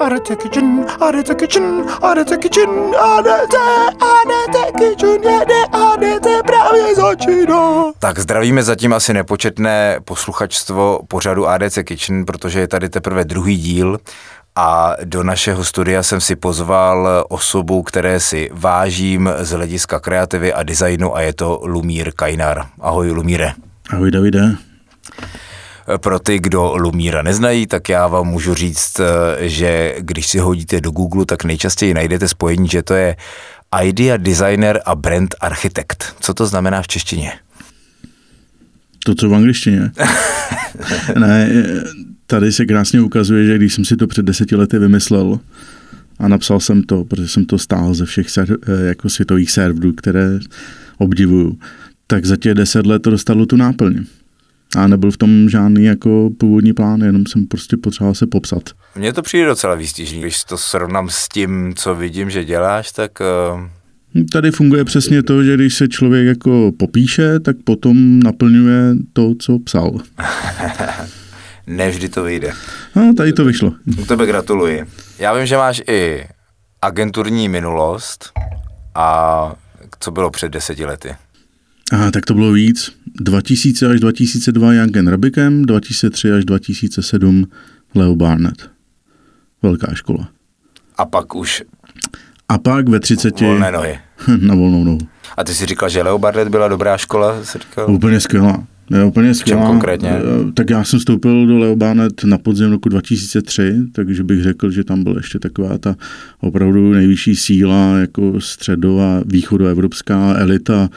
Arete Kitchen, Arete Kitchen, Arete Kitchen, Arete, Arete Kitchen, jede Arete právě začíná. Tak zdravíme zatím asi nepočetné posluchačstvo pořadu ADC Kitchen, protože je tady teprve druhý díl a do našeho studia jsem si pozval osobu, které si vážím z hlediska kreativy a designu a je to Lumír Kajnar. Ahoj Lumíre. Ahoj Davide. Pro ty, kdo Lumíra neznají, tak já vám můžu říct, že když si hodíte do Google, tak nejčastěji najdete spojení, že to je idea designer a brand architekt. Co to znamená v češtině? To, co v angličtině. ne, tady se krásně ukazuje, že když jsem si to před deseti lety vymyslel a napsal jsem to, protože jsem to stál ze všech ser, jako světových serverů, které obdivuju, tak za těch deset let to dostalo tu náplň. A nebyl v tom žádný jako původní plán, jenom jsem prostě potřeboval se popsat. Mně to přijde docela výstižný, když to srovnám s tím, co vidím, že děláš, tak... Uh... Tady funguje přesně to, že když se člověk jako popíše, tak potom naplňuje to, co psal. Nevždy to vyjde. No, tady to vyšlo. U tebe gratuluji. Já vím, že máš i agenturní minulost a co bylo před deseti lety? A tak to bylo víc. 2000 až 2002 Janken Rabikem, 2003 až 2007 Leo Barnett. Velká škola. A pak už... A pak ve 30... Volné nohy. na volnou nohu. A ty si říkal, že Leo Barnett byla dobrá škola? Jsi říkal? Úplně skvělá. Je úplně skvělá. Čem konkrétně? Eh, tak já jsem vstoupil do Leobanet na podzim roku 2003, takže bych řekl, že tam byla ještě taková ta opravdu nejvyšší síla, jako středová, východoevropská elita.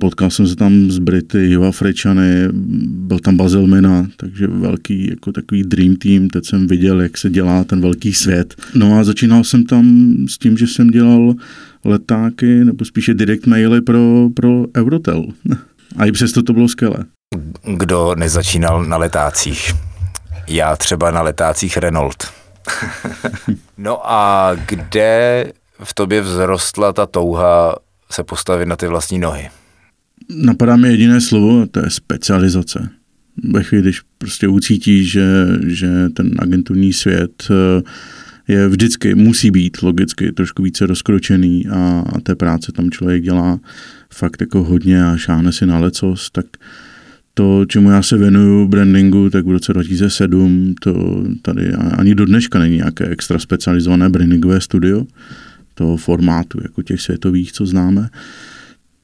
Potkal jsem se tam s Brity, Jihoafričany, byl tam Bazil Mina, takže velký jako takový dream team, teď jsem viděl, jak se dělá ten velký svět. No a začínal jsem tam s tím, že jsem dělal letáky, nebo spíše direct maily pro, pro Eurotel. A i přesto to bylo skvělé. Kdo nezačínal na letácích? Já třeba na letácích Renault. no a kde v tobě vzrostla ta touha se postavit na ty vlastní nohy? Napadá mi jediné slovo, to je specializace. Ve chvíli, když prostě ucítíš, že, že ten agenturní svět eh, je vždycky, musí být logicky trošku více rozkročený a, a té práce tam člověk dělá fakt jako hodně a šáhne si na lecos, tak to, čemu já se věnuju brandingu, tak v roce 2007 to tady ani do dneška není nějaké extra specializované brandingové studio toho formátu, jako těch světových, co známe.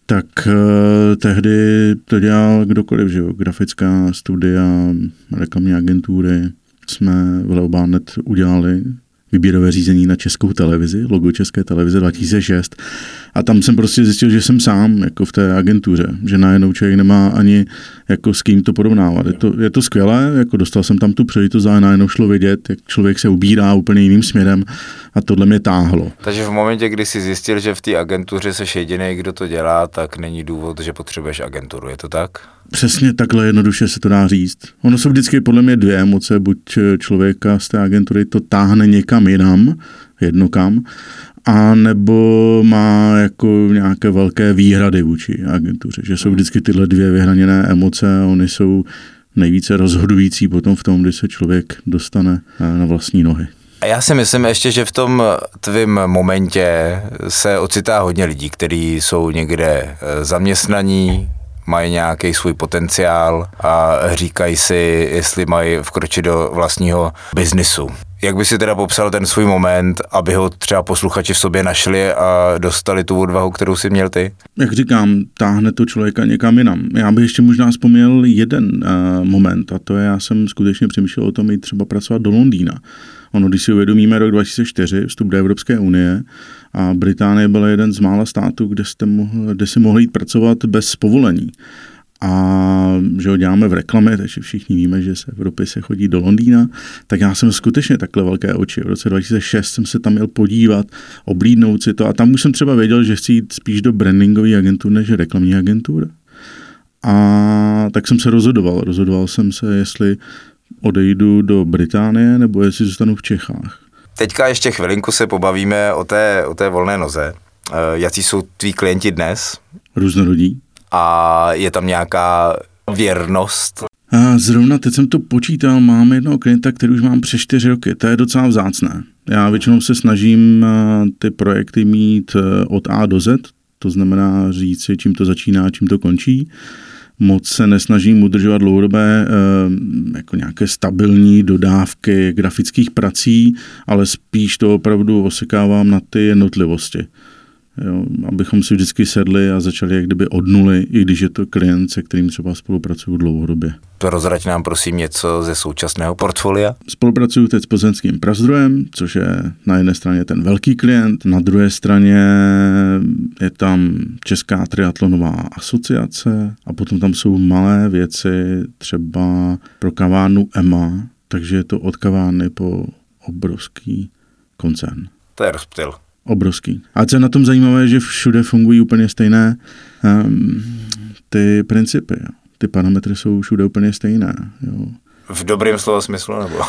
Tak eh, tehdy to dělal kdokoliv, že jo, grafická studia, reklamní agentury, jsme v Leobarnet udělali výběrové řízení na českou televizi, logo České televize 2006. A tam jsem prostě zjistil, že jsem sám jako v té agentuře, že najednou člověk nemá ani jako s kým to porovnávat. Je to, je to skvělé, jako dostal jsem tam tu příležitost a najednou šlo vidět, jak člověk se ubírá úplně jiným směrem a tohle mě táhlo. Takže v momentě, kdy jsi zjistil, že v té agentuře seš jediný, kdo to dělá, tak není důvod, že potřebuješ agenturu, je to tak? Přesně takhle jednoduše se to dá říct. Ono jsou vždycky podle mě dvě emoce, buď člověka z té agentury to táhne někam jinam, jedno kam, a nebo má jako nějaké velké výhrady vůči agentuře, že jsou vždycky tyhle dvě vyhraněné emoce a oni jsou nejvíce rozhodující potom v tom, kdy se člověk dostane na vlastní nohy. Já si myslím ještě, že v tom tvém momentě se ocitá hodně lidí, kteří jsou někde eh, zaměstnaní, mají nějaký svůj potenciál a říkají si, jestli mají vkročit do vlastního biznisu. Jak by si teda popsal ten svůj moment, aby ho třeba posluchači v sobě našli a dostali tu odvahu, kterou si měl ty? Jak říkám, táhne to člověka někam jinam. Já bych ještě možná vzpomněl jeden uh, moment a to je, já jsem skutečně přemýšlel o tom jít třeba pracovat do Londýna. Ono, když si uvědomíme rok 2004, vstup do Evropské unie a Británie byla jeden z mála států, kde, jste mohl, kde si mohli jít pracovat bez povolení. A že ho děláme v reklamě, takže všichni víme, že z Evropy se chodí do Londýna, tak já jsem skutečně takhle velké oči. V roce 2006 jsem se tam měl podívat, oblídnout si to a tam už jsem třeba věděl, že chci jít spíš do brandingové agentury než reklamní agentury. A tak jsem se rozhodoval. Rozhodoval jsem se, jestli odejdu do Británie nebo jestli zůstanu v Čechách. Teďka ještě chvilinku se pobavíme o té, o té volné noze. Eh, jaký jsou tví klienti dnes? Různorodí. A je tam nějaká věrnost? A zrovna teď jsem to počítal, mám jednoho klienta, který už mám přes čtyři roky. To je docela vzácné. Já většinou se snažím eh, ty projekty mít eh, od A do Z, to znamená říct si, čím to začíná, čím to končí. Moc se nesnažím udržovat dlouhodobé eh, jako nějaké stabilní dodávky grafických prací, ale spíš to opravdu osekávám na ty jednotlivosti. Jo, abychom si vždycky sedli a začali jak kdyby od nuly, i když je to klient, se kterým třeba spolupracuju dlouhodobě. Rozrať nám prosím něco ze současného portfolia. Spolupracuju teď s plzeňským Prazdrojem, což je na jedné straně ten velký klient, na druhé straně je tam Česká triatlonová asociace a potom tam jsou malé věci, třeba pro kavárnu EMA, takže je to od kavárny po obrovský koncern. To je rozptyl obrovský. A co je na tom zajímavé, že všude fungují úplně stejné um, ty principy. Jo. Ty parametry jsou všude úplně stejné. Jo. V dobrém slova smyslu, nebo? Uh,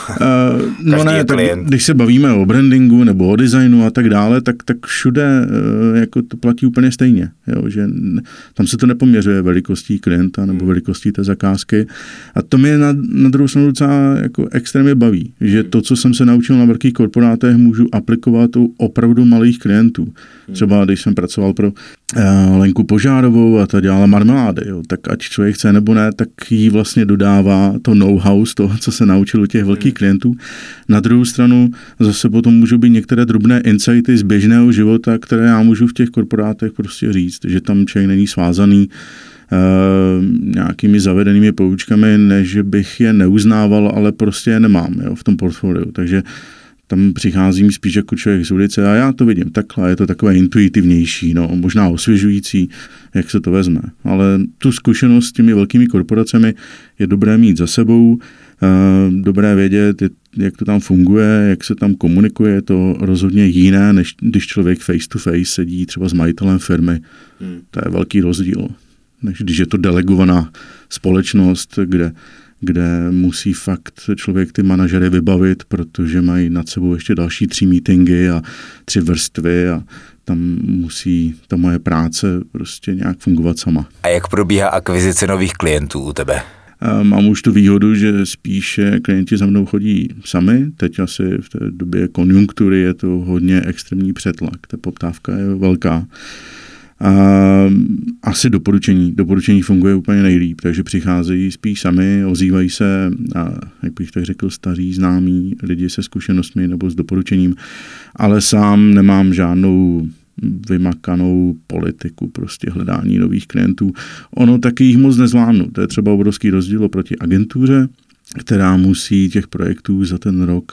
no ne, tak, když se bavíme o brandingu nebo o designu a tak dále, tak, tak všude uh, jako to platí úplně stejně. Jo, že tam se to nepoměřuje velikostí klienta nebo hmm. velikostí té zakázky. A to mě na, na druhou stranu docela jako extrémně baví, že hmm. to, co jsem se naučil na velkých korporátech, můžu aplikovat u opravdu malých klientů. Hmm. Třeba když jsem pracoval pro uh, Lenku Požárovou a ta dělala marmelády, jo, tak ať člověk chce nebo ne, tak jí vlastně dodává to know-how z toho, co se naučil u těch velkých hmm. klientů. Na druhou stranu zase potom můžou být některé drobné insighty z běžného života, které já můžu v těch korporátech prostě říct, že tam člověk není svázaný Uh, nějakými zavedenými poučkami, než bych je neuznával, ale prostě je nemám jo, v tom portfoliu. Takže tam přicházím spíš jako člověk z ulice a já to vidím takhle, je to takové intuitivnější, no, možná osvěžující, jak se to vezme. Ale tu zkušenost s těmi velkými korporacemi je dobré mít za sebou, Eh, dobré vědět, jak to tam funguje, jak se tam komunikuje, je to rozhodně jiné, než když člověk face to face sedí třeba s majitelem firmy. Hmm. To je velký rozdíl, než když je to delegovaná společnost, kde, kde musí fakt člověk ty manažery vybavit, protože mají nad sebou ještě další tři meetingy a tři vrstvy a tam musí ta moje práce prostě nějak fungovat sama. A jak probíhá akvizice nových klientů u tebe? Mám už tu výhodu, že spíše klienti za mnou chodí sami. Teď asi v té době konjunktury je to hodně extrémní přetlak. Ta poptávka je velká. A asi doporučení. Doporučení funguje úplně nejlíp, takže přicházejí spíš sami, ozývají se, a, jak bych tak řekl, staří, známí lidi se zkušenostmi nebo s doporučením, ale sám nemám žádnou vymakanou politiku prostě hledání nových klientů. Ono taky jich moc nezvládnu. To je třeba obrovský rozdíl oproti agentuře, která musí těch projektů za ten rok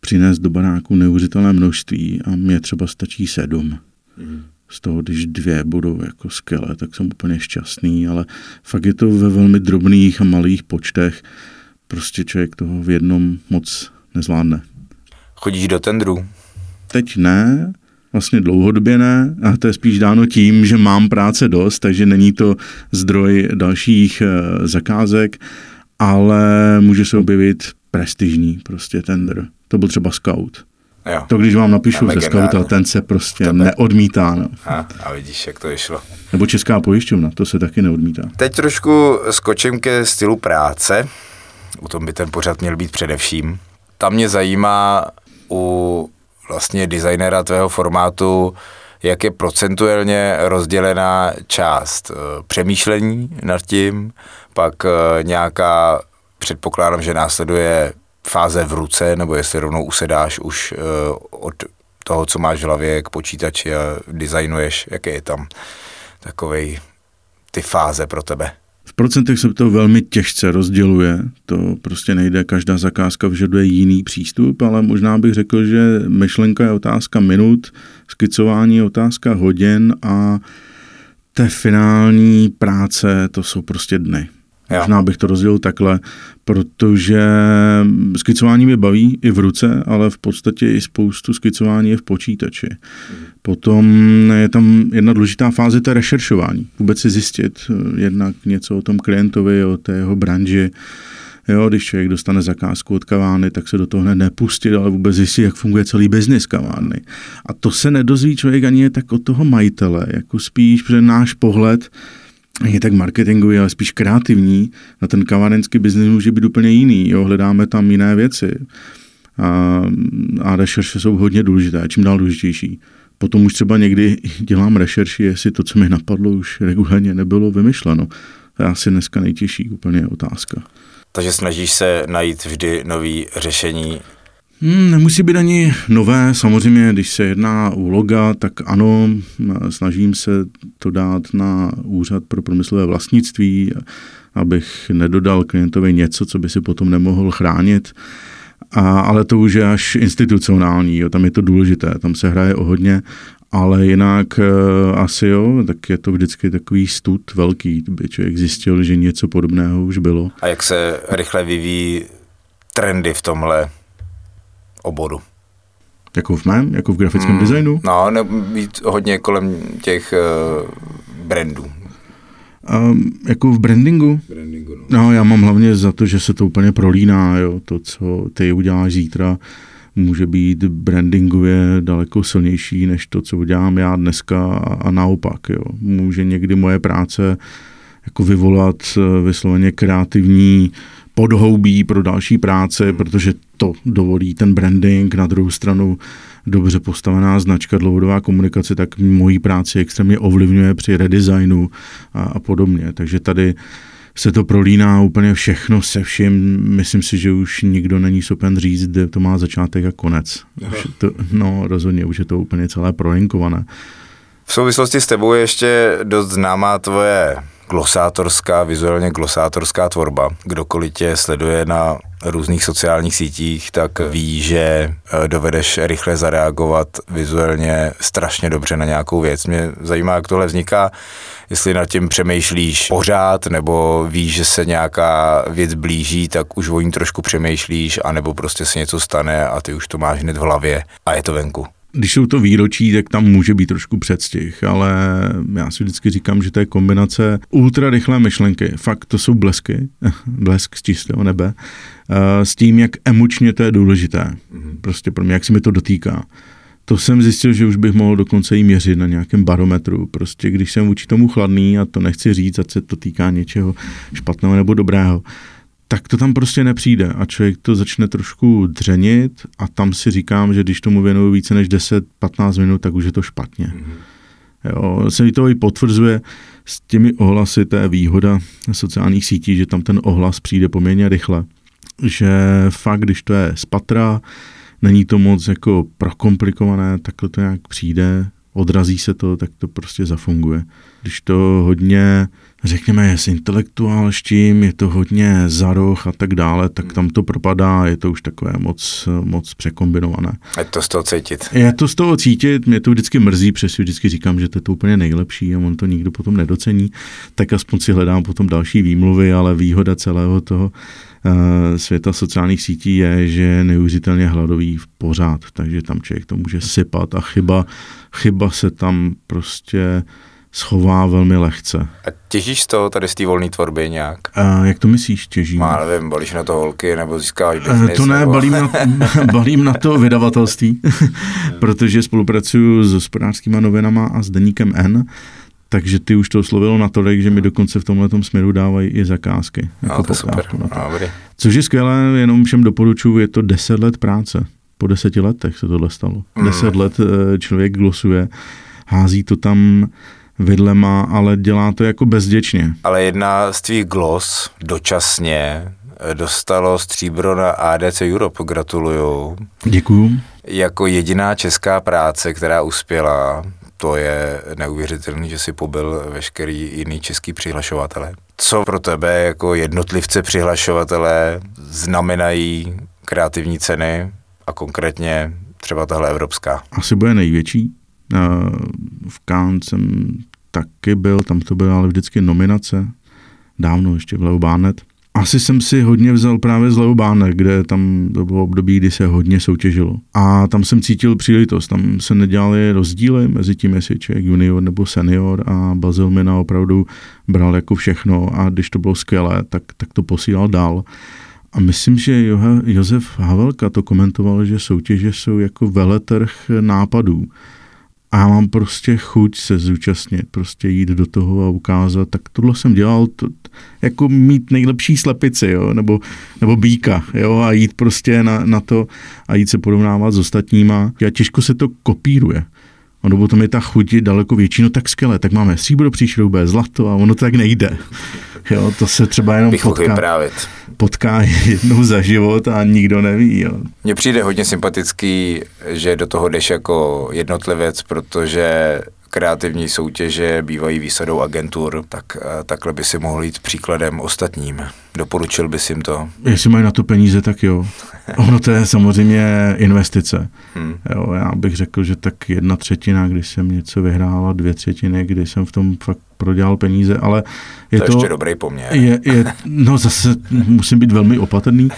přinést do baráku neuvěřitelné množství a mě třeba stačí sedm. Mm. Z toho, když dvě budou jako skvělé, tak jsem úplně šťastný, ale fakt je to ve velmi drobných a malých počtech. Prostě člověk toho v jednom moc nezvládne. Chodíš do tendru? Teď ne, Vlastně dlouhodobě ne, a to je spíš dáno tím, že mám práce dost, takže není to zdroj dalších eh, zakázek, ale může se objevit prestižní prostě tender. To byl třeba Scout. Jo. To když vám napíšu ze Scouta, ten se prostě Tebe. neodmítá. No. A, a vidíš, jak to vyšlo. Nebo Česká pojišťovna, to se taky neodmítá. Teď trošku skočím ke stylu práce. U tom by ten pořad měl být především. Tam mě zajímá u vlastně designera tvého formátu, jak je procentuálně rozdělená část eh, přemýšlení nad tím, pak eh, nějaká, předpokládám, že následuje fáze v ruce, nebo jestli rovnou usedáš už eh, od toho, co máš v hlavě k počítači a designuješ, jaké je tam takovej ty fáze pro tebe procentech se to velmi těžce rozděluje, to prostě nejde, každá zakázka vyžaduje jiný přístup, ale možná bych řekl, že myšlenka je otázka minut, skicování je otázka hodin a té finální práce to jsou prostě dny. Jo. Možná bych to rozdělil takhle, protože skicování mě baví i v ruce, ale v podstatě i spoustu skicování je v počítači. Mhm. Potom je tam jedna důležitá fáze, to rešeršování. Vůbec si zjistit eh, jednak něco o tom klientovi, o té jeho branži, Jo, když člověk dostane zakázku od kavárny, tak se do toho hned nepustit, ale vůbec zjistit, jak funguje celý biznis kavárny. A to se nedozví člověk ani tak od toho majitele, jako spíš, protože náš pohled je tak marketingový, ale spíš kreativní, na ten kavárenský biznis může být úplně jiný. Jo? Hledáme tam jiné věci. A, a rešerše jsou hodně důležité, čím dál důležitější. Potom už třeba někdy dělám rešerši, jestli to, co mi napadlo, už regulárně nebylo vymyšleno. To je asi dneska nejtěžší úplně otázka. Takže snažíš se najít vždy nový řešení Hmm, nemusí být ani nové, samozřejmě, když se jedná o loga, tak ano, snažím se to dát na úřad pro průmyslové vlastnictví, abych nedodal klientovi něco, co by si potom nemohl chránit. A, ale to už je až institucionální, jo, tam je to důležité, tam se hraje o hodně, ale jinak uh, asi jo, tak je to vždycky takový stud velký, by člověk zjistil, že něco podobného už bylo. A jak se rychle vyvíjí trendy v tomhle oboru. Jako v mém? Jako v grafickém hmm. designu? No, nebo být hodně kolem těch uh, brandů. Um, jako v brandingu? brandingu no. no. já mám hlavně za to, že se to úplně prolíná, jo. To, co ty uděláš zítra, může být brandingově daleko silnější než to, co udělám já dneska a, a naopak, jo. Může někdy moje práce jako vyvolat eh, vysloveně kreativní podhoubí pro další práce, protože to dovolí ten branding, na druhou stranu dobře postavená značka, dlouhodobá komunikace, tak mojí práci extrémně ovlivňuje při redesignu a, a podobně. Takže tady se to prolíná úplně všechno se vším. Myslím si, že už nikdo není schopen říct, kde to má začátek a konec. Už to, no rozhodně, už je to úplně celé prolinkované. V souvislosti s tebou je ještě dost známá tvoje glosátorská, vizuálně glosátorská tvorba. Kdokoliv tě sleduje na různých sociálních sítích, tak ví, že eh, dovedeš rychle zareagovat vizuálně strašně dobře na nějakou věc. Mě zajímá, jak tohle vzniká, jestli nad tím přemýšlíš pořád, nebo víš, že se nějaká věc blíží, tak už o ní trošku přemýšlíš, anebo prostě se něco stane a ty už to máš hned v hlavě a je to venku když jsou to výročí, tak tam může být trošku předstih, ale já si vždycky říkám, že to je kombinace ultra rychlé myšlenky. Fakt to jsou blesky, blesk z čistého nebe, eh, s tím, jak emočně to je důležité. Mhm. Prostě pro mě, jak se mi to dotýká. To jsem zjistil, že už bych mohl dokonce i měřit na nějakém barometru. Prostě když jsem vůči tomu chladný, a to nechci říct, ať se to týká něčeho špatného nebo dobrého, tak to tam prostě nepřijde a člověk to začne trošku dřenit a tam si říkám, že když tomu věnuju více než 10-15 minut, tak už je to špatně. Mm-hmm. Jo, se mi to i potvrzuje s těmi ohlasy, to je výhoda sociálních sítí, že tam ten ohlas přijde poměrně rychle. Že fakt, když to je z patra, není to moc jako prokomplikované, takhle to nějak přijde, odrazí se to, tak to prostě zafunguje. Když to hodně řekněme, je s intelektuálštím, je to hodně za roh a tak dále, tak tam to propadá, je to už takové moc, moc překombinované. Je to z toho cítit. Je to z toho cítit, mě to vždycky mrzí, přesně vždycky říkám, že to je to úplně nejlepší a on to nikdo potom nedocení, tak aspoň si hledám potom další výmluvy, ale výhoda celého toho uh, světa sociálních sítí je, že je neuvěřitelně hladový v pořád, takže tam člověk to může sypat a chyba, chyba se tam prostě schová velmi lehce. A těžíš z toho tady z té volné tvorby nějak? A jak to myslíš, těží? Má, nevím, balíš na to holky, nebo získáš business? To ne, nebo... balím, na, balím na to vydavatelství, protože spolupracuju s hospodářskýma novinama a s deníkem N, takže ty už to oslovilo natolik, že mi dokonce v tomhle směru dávají i zakázky. No, jako no, to super. Na to. Dobrý. Což je skvělé, jenom všem doporučuji, je to 10 let práce. Po deseti letech se tohle stalo. Mm. Deset let eh, člověk glosuje, hází to tam vidlema, ale dělá to jako bezděčně. Ale jedna z tvých glos dočasně eh, dostalo stříbro na ADC Europe, gratuluju. Děkuju. Jako jediná česká práce, která uspěla, to je neuvěřitelný, že si pobyl veškerý jiný český přihlašovatele. Co pro tebe jako jednotlivce přihlašovatele znamenají kreativní ceny a konkrétně třeba tahle evropská? Asi bude největší. V Cannes jsem taky byl, tam to byla ale vždycky nominace, dávno ještě v Leo Barnett. Asi jsem si hodně vzal právě z Leo Barnett, kde tam to bylo období, kdy se hodně soutěžilo. A tam jsem cítil příležitost, tam se nedělali rozdíly mezi tím, jestli člověk junior nebo senior a Bazil mi opravdu bral jako všechno a když to bylo skvělé, tak, tak to posílal dál. A myslím, že Josef Havelka to komentoval, že soutěže jsou jako veletrh nápadů. A já mám prostě chuť se zúčastnit, prostě jít do toho a ukázat, tak tohle jsem dělal, to, jako mít nejlepší slepici, jo, nebo, nebo býka, jo, a jít prostě na, na to a jít se porovnávat s ostatníma. A těžko se to kopíruje. Ono potom je ta chuť daleko větší, no tak skvěle, tak máme stříbro, příšroubé, zlato a ono tak nejde. Jo, to se třeba jenom potká, potká jednou za život a nikdo neví. Jo. Mně přijde hodně sympatický, že do toho jdeš jako jednotlivec, protože kreativní soutěže bývají výsadou agentur, tak eh, takhle by si mohl jít příkladem ostatním. Doporučil bys jim to? Jestli mají na to peníze, tak jo. Ono to je samozřejmě investice. Hmm. Jo, já bych řekl, že tak jedna třetina, když jsem něco vyhrála, dvě třetiny, kdy jsem v tom fakt prodělal peníze, ale je to... to ještě dobrý poměr. Je, je, no zase musím být velmi opatrný.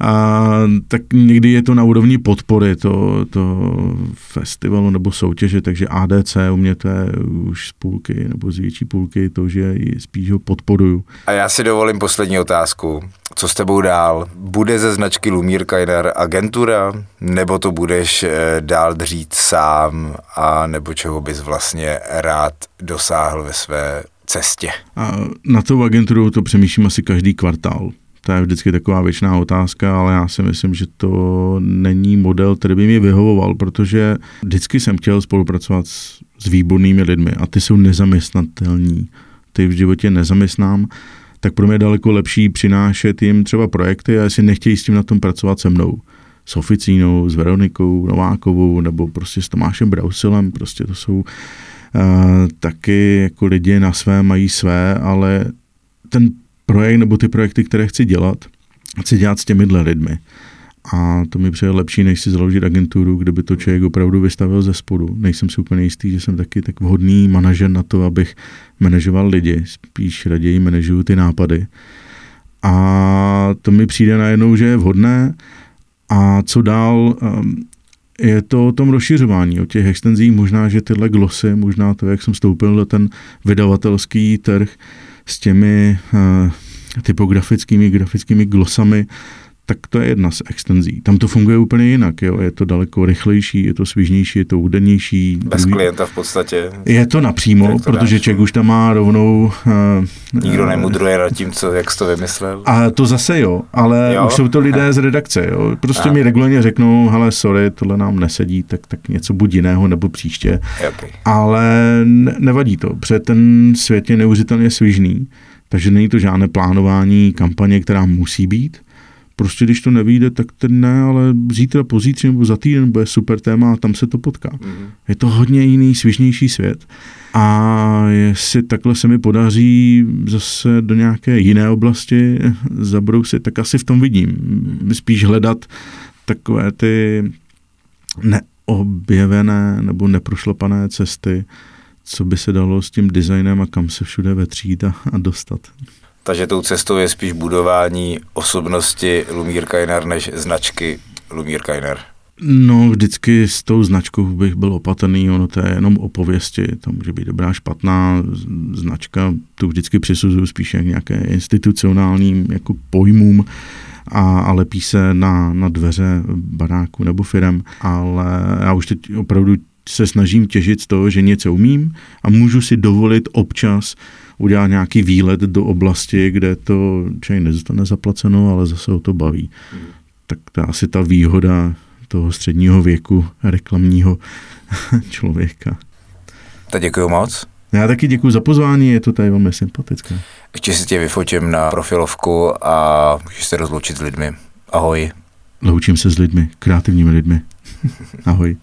A, tak někdy je to na úrovni podpory to, to festivalu nebo soutěže, takže ADC u mě to je už z půlky nebo z větší půlky to, že spíš ho podporuju. A já si dovolím poslední otázku. Co s tebou dál? Bude ze značky Lumír Kainer agentura, nebo to budeš eh, dál dřít sám, a nebo čeho bys vlastně rád dosáhl ve své cestě? A na tou agenturu to přemýšlím asi každý kvartál. To je vždycky taková věčná otázka, ale já si myslím, že to není model, který by mi vyhovoval, protože vždycky jsem chtěl spolupracovat s, s výbornými lidmi a ty jsou nezaměstnatelní. Ty v životě nezaměstnám tak pro mě je daleko lepší přinášet jim třeba projekty a jestli nechtějí s tím na tom pracovat se mnou. S Oficínou, s Veronikou Novákovou nebo prostě s Tomášem Brausilem, prostě to jsou uh, taky jako lidi na své mají své, ale ten projekt nebo ty projekty, které chci dělat, chci dělat s těmihle lidmi. A to mi přijde lepší, než si založit agenturu, kde by to člověk opravdu vystavil ze spodu. Nejsem si úplně jistý, že jsem taky tak vhodný manažer na to, abych manažoval lidi. Spíš raději manažuju ty nápady. A to mi přijde najednou, že je vhodné. A co dál, ehm, je to o tom rozšiřování, o těch extenzích, možná, že tyhle glosy, možná to, jak jsem stoupil do ten vydavatelský trh s těmi uh, typografickými, grafickými glosami, tak to je jedna z extenzí. Tam to funguje úplně jinak, jo. je to daleko rychlejší, je to svížnější, je to údennější. Bez klienta v podstatě. Je to napřímo, to protože člověk už tam má rovnou... Uh, Nikdo nemudruje nad tím, co, jak jsi to vymyslel. A to zase jo, ale jo? už jsou to lidé z redakce. Jo. Prostě a. mi regulárně řeknou, hele, sorry, tohle nám nesedí, tak, tak něco buď jiného nebo příště. Okay. Ale nevadí to, protože ten svět je neuvěřitelně svížný, takže není to žádné plánování kampaně, která musí být, Prostě když to nevíde, tak ten ne, ale zítra, pozítří nebo za týden bude super téma a tam se to potká. Mm-hmm. Je to hodně jiný, svěžnější svět. A jestli takhle se mi podaří zase do nějaké jiné oblasti zabrousit, tak asi v tom vidím. Spíš hledat takové ty neobjevené nebo neprošlapané cesty, co by se dalo s tím designem a kam se všude vetřít a, a dostat. Takže tou cestou je spíš budování osobnosti Lumír Kajner než značky Lumír Kajner. No, vždycky s tou značkou bych byl opatrný, ono to je jenom o pověsti, to může být dobrá, špatná značka, tu vždycky přisuzuju spíše k nějaké institucionálním jako pojmům a, a lepí se na, na dveře baráku nebo firem, ale já už teď opravdu se snažím těžit z toho, že něco umím a můžu si dovolit občas udělat nějaký výlet do oblasti, kde to člověk nezůstane zaplaceno, ale zase o to baví. Mm. Tak to je asi ta výhoda toho středního věku reklamního člověka. Tak děkuji moc. Já taky děkuji za pozvání, je to tady velmi sympatické. Ještě si tě vyfotím na profilovku a můžeš se rozloučit s lidmi. Ahoj. Loučím se s lidmi, kreativními lidmi. Ahoj.